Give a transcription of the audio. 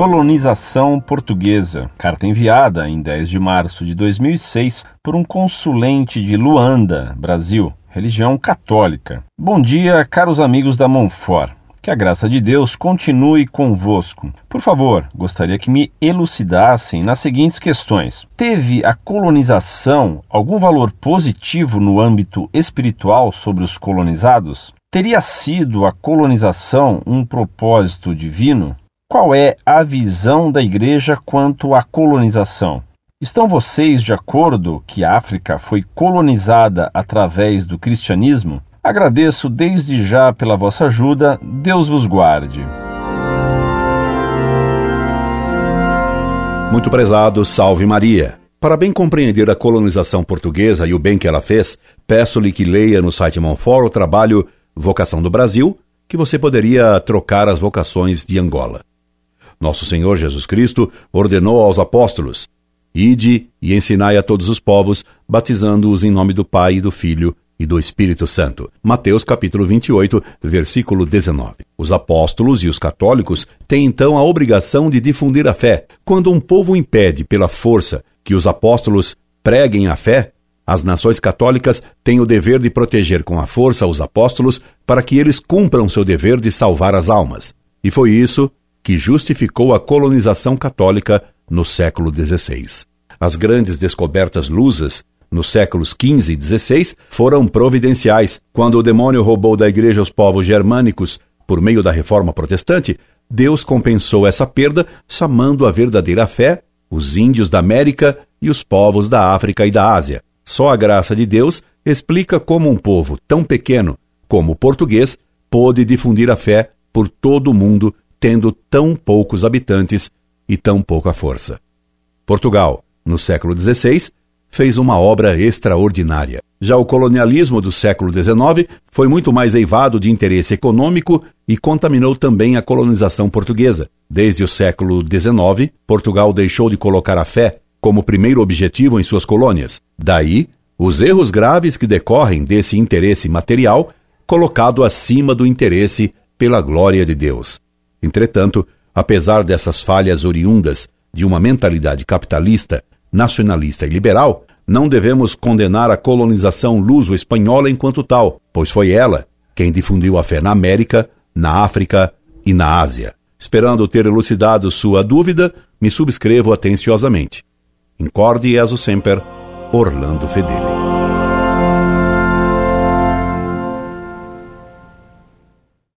colonização portuguesa. Carta enviada em 10 de março de 2006 por um consulente de Luanda, Brasil, religião católica. Bom dia, caros amigos da Monfort. Que a graça de Deus continue convosco. Por favor, gostaria que me elucidassem nas seguintes questões: Teve a colonização algum valor positivo no âmbito espiritual sobre os colonizados? Teria sido a colonização um propósito divino? Qual é a visão da Igreja quanto à colonização? Estão vocês de acordo que a África foi colonizada através do cristianismo? Agradeço desde já pela vossa ajuda. Deus vos guarde. Muito prezado, salve Maria. Para bem compreender a colonização portuguesa e o bem que ela fez, peço-lhe que leia no site Monfort o trabalho Vocação do Brasil, que você poderia trocar as vocações de Angola. Nosso Senhor Jesus Cristo ordenou aos apóstolos: Ide e ensinai a todos os povos, batizando-os em nome do Pai e do Filho e do Espírito Santo. Mateus capítulo 28, versículo 19. Os apóstolos e os católicos têm então a obrigação de difundir a fé. Quando um povo impede pela força que os apóstolos preguem a fé, as nações católicas têm o dever de proteger com a força os apóstolos para que eles cumpram seu dever de salvar as almas. E foi isso que justificou a colonização católica no século XVI. As grandes descobertas lusas nos séculos XV e XVI foram providenciais. Quando o demônio roubou da igreja os povos germânicos por meio da reforma protestante, Deus compensou essa perda chamando a verdadeira fé os índios da América e os povos da África e da Ásia. Só a graça de Deus explica como um povo tão pequeno como o português pôde difundir a fé por todo o mundo, tendo tão poucos habitantes e tão pouca força. Portugal, no século XVI, fez uma obra extraordinária. Já o colonialismo do século XIX foi muito mais eivado de interesse econômico e contaminou também a colonização portuguesa. Desde o século XIX, Portugal deixou de colocar a fé como primeiro objetivo em suas colônias. Daí, os erros graves que decorrem desse interesse material colocado acima do interesse pela glória de Deus. Entretanto, apesar dessas falhas oriundas de uma mentalidade capitalista nacionalista e liberal, não devemos condenar a colonização luso-espanhola enquanto tal, pois foi ela quem difundiu a fé na América, na África e na Ásia. Esperando ter elucidado sua dúvida, me subscrevo atenciosamente. Incorde e sempre, Orlando Fedeli.